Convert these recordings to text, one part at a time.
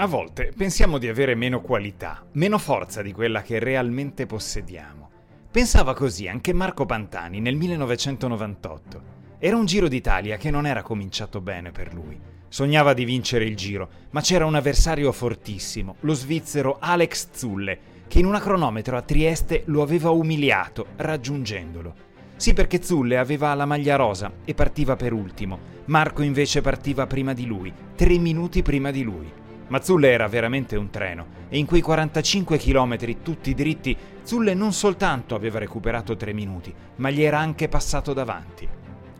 A volte pensiamo di avere meno qualità, meno forza di quella che realmente possediamo. Pensava così anche Marco Pantani nel 1998. Era un Giro d'Italia che non era cominciato bene per lui. Sognava di vincere il Giro, ma c'era un avversario fortissimo, lo svizzero Alex Zulle, che in una cronometro a Trieste lo aveva umiliato, raggiungendolo. Sì, perché Zulle aveva la maglia rosa e partiva per ultimo. Marco invece partiva prima di lui, tre minuti prima di lui. Ma Zulle era veramente un treno e in quei 45 km tutti dritti Zulle non soltanto aveva recuperato tre minuti, ma gli era anche passato davanti.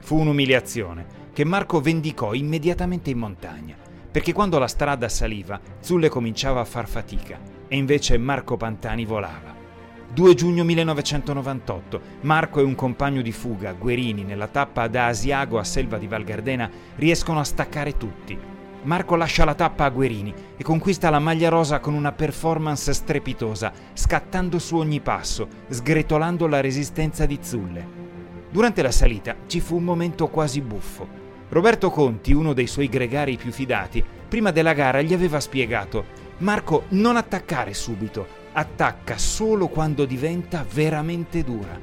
Fu un'umiliazione che Marco vendicò immediatamente in montagna, perché quando la strada saliva Zulle cominciava a far fatica e invece Marco Pantani volava. 2 giugno 1998, Marco e un compagno di fuga, Guerini, nella tappa da Asiago a Selva di Val Gardena, riescono a staccare tutti Marco lascia la tappa a Guerini e conquista la maglia rosa con una performance strepitosa, scattando su ogni passo, sgretolando la resistenza di Zulle. Durante la salita ci fu un momento quasi buffo. Roberto Conti, uno dei suoi gregari più fidati, prima della gara gli aveva spiegato Marco, non attaccare subito, attacca solo quando diventa veramente dura.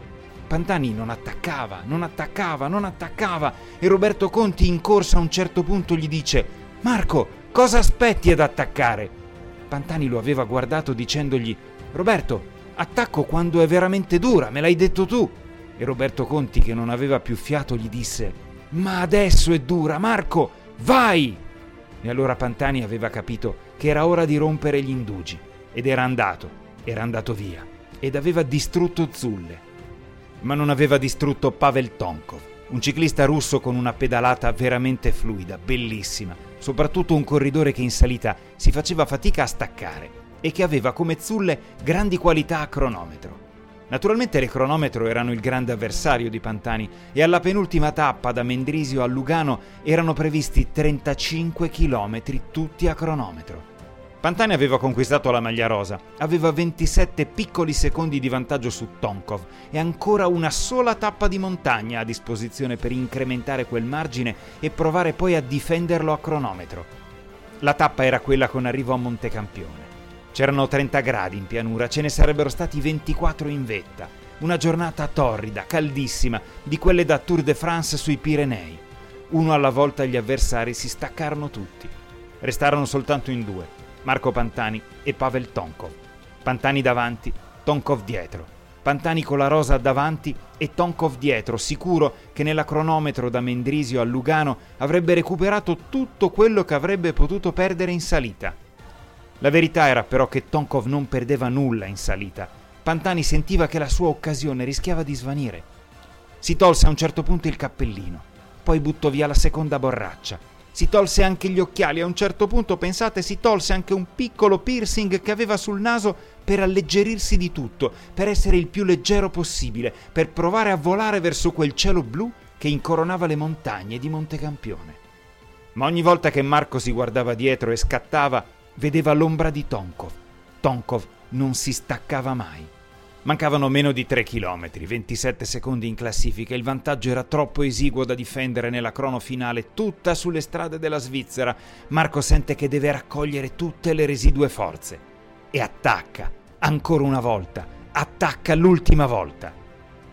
Pantani non attaccava, non attaccava, non attaccava e Roberto Conti in corsa a un certo punto gli dice Marco, cosa aspetti ad attaccare? Pantani lo aveva guardato dicendogli Roberto, attacco quando è veramente dura, me l'hai detto tu. E Roberto Conti, che non aveva più fiato, gli disse Ma adesso è dura, Marco, vai! E allora Pantani aveva capito che era ora di rompere gli indugi. Ed era andato, era andato via. Ed aveva distrutto Zulle. Ma non aveva distrutto Pavel Tonkov, un ciclista russo con una pedalata veramente fluida, bellissima, soprattutto un corridore che in salita si faceva fatica a staccare e che aveva come Zulle grandi qualità a cronometro. Naturalmente le cronometro erano il grande avversario di Pantani e alla penultima tappa da Mendrisio a Lugano erano previsti 35 km tutti a cronometro. Pantani aveva conquistato la maglia rosa, aveva 27 piccoli secondi di vantaggio su Tonkov e ancora una sola tappa di montagna a disposizione per incrementare quel margine e provare poi a difenderlo a cronometro. La tappa era quella con arrivo a Montecampione. C'erano 30 gradi in pianura, ce ne sarebbero stati 24 in vetta. Una giornata torrida, caldissima, di quelle da Tour de France sui Pirenei. Uno alla volta gli avversari si staccarono tutti. Restarono soltanto in due Marco Pantani e Pavel Tonkov. Pantani davanti, Tonkov dietro. Pantani con la rosa davanti e Tonkov dietro, sicuro che nella cronometro da Mendrisio a Lugano avrebbe recuperato tutto quello che avrebbe potuto perdere in salita. La verità era però che Tonkov non perdeva nulla in salita. Pantani sentiva che la sua occasione rischiava di svanire. Si tolse a un certo punto il cappellino, poi buttò via la seconda borraccia si tolse anche gli occhiali, a un certo punto, pensate, si tolse anche un piccolo piercing che aveva sul naso per alleggerirsi di tutto, per essere il più leggero possibile, per provare a volare verso quel cielo blu che incoronava le montagne di Montecampione. Ma ogni volta che Marco si guardava dietro e scattava, vedeva l'ombra di Tonkov. Tonkov non si staccava mai. Mancavano meno di 3 km, 27 secondi in classifica. Il vantaggio era troppo esiguo da difendere nella crono finale, tutta sulle strade della Svizzera. Marco sente che deve raccogliere tutte le residue forze. E attacca, ancora una volta, attacca l'ultima volta.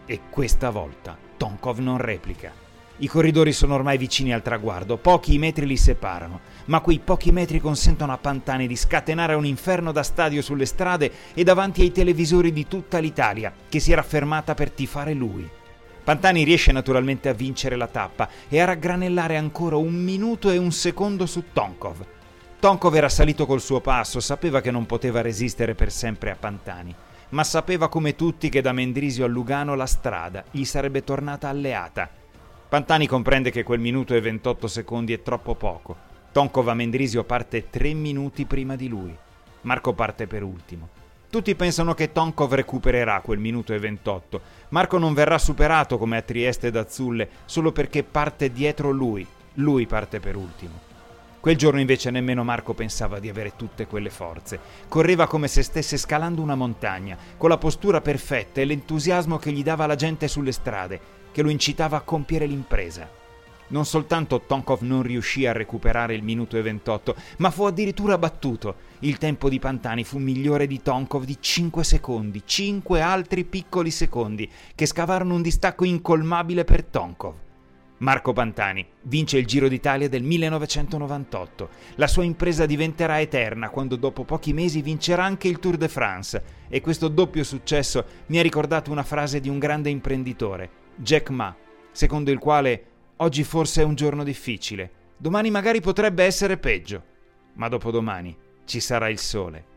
E questa volta Tonkov non replica. I corridori sono ormai vicini al traguardo, pochi metri li separano, ma quei pochi metri consentono a Pantani di scatenare un inferno da stadio sulle strade e davanti ai televisori di tutta l'Italia, che si era fermata per tifare lui. Pantani riesce naturalmente a vincere la tappa e a raggranellare ancora un minuto e un secondo su Tonkov. Tonkov era salito col suo passo, sapeva che non poteva resistere per sempre a Pantani, ma sapeva come tutti che da Mendrisio a Lugano la strada gli sarebbe tornata alleata Pantani comprende che quel minuto e 28 secondi è troppo poco. Tonkov a Mendrisio parte 3 minuti prima di lui. Marco parte per ultimo. Tutti pensano che Tonkov recupererà quel minuto e 28. Marco non verrà superato come a Trieste da Zulle solo perché parte dietro lui. Lui parte per ultimo. Quel giorno invece nemmeno Marco pensava di avere tutte quelle forze. Correva come se stesse scalando una montagna, con la postura perfetta e l'entusiasmo che gli dava la gente sulle strade che lo incitava a compiere l'impresa. Non soltanto Tonkov non riuscì a recuperare il minuto e 28, ma fu addirittura battuto. Il tempo di Pantani fu migliore di Tonkov di 5 secondi, 5 altri piccoli secondi, che scavarono un distacco incolmabile per Tonkov. Marco Pantani vince il Giro d'Italia del 1998. La sua impresa diventerà eterna quando dopo pochi mesi vincerà anche il Tour de France e questo doppio successo mi ha ricordato una frase di un grande imprenditore, Jack Ma, secondo il quale oggi forse è un giorno difficile, domani magari potrebbe essere peggio, ma dopodomani ci sarà il sole.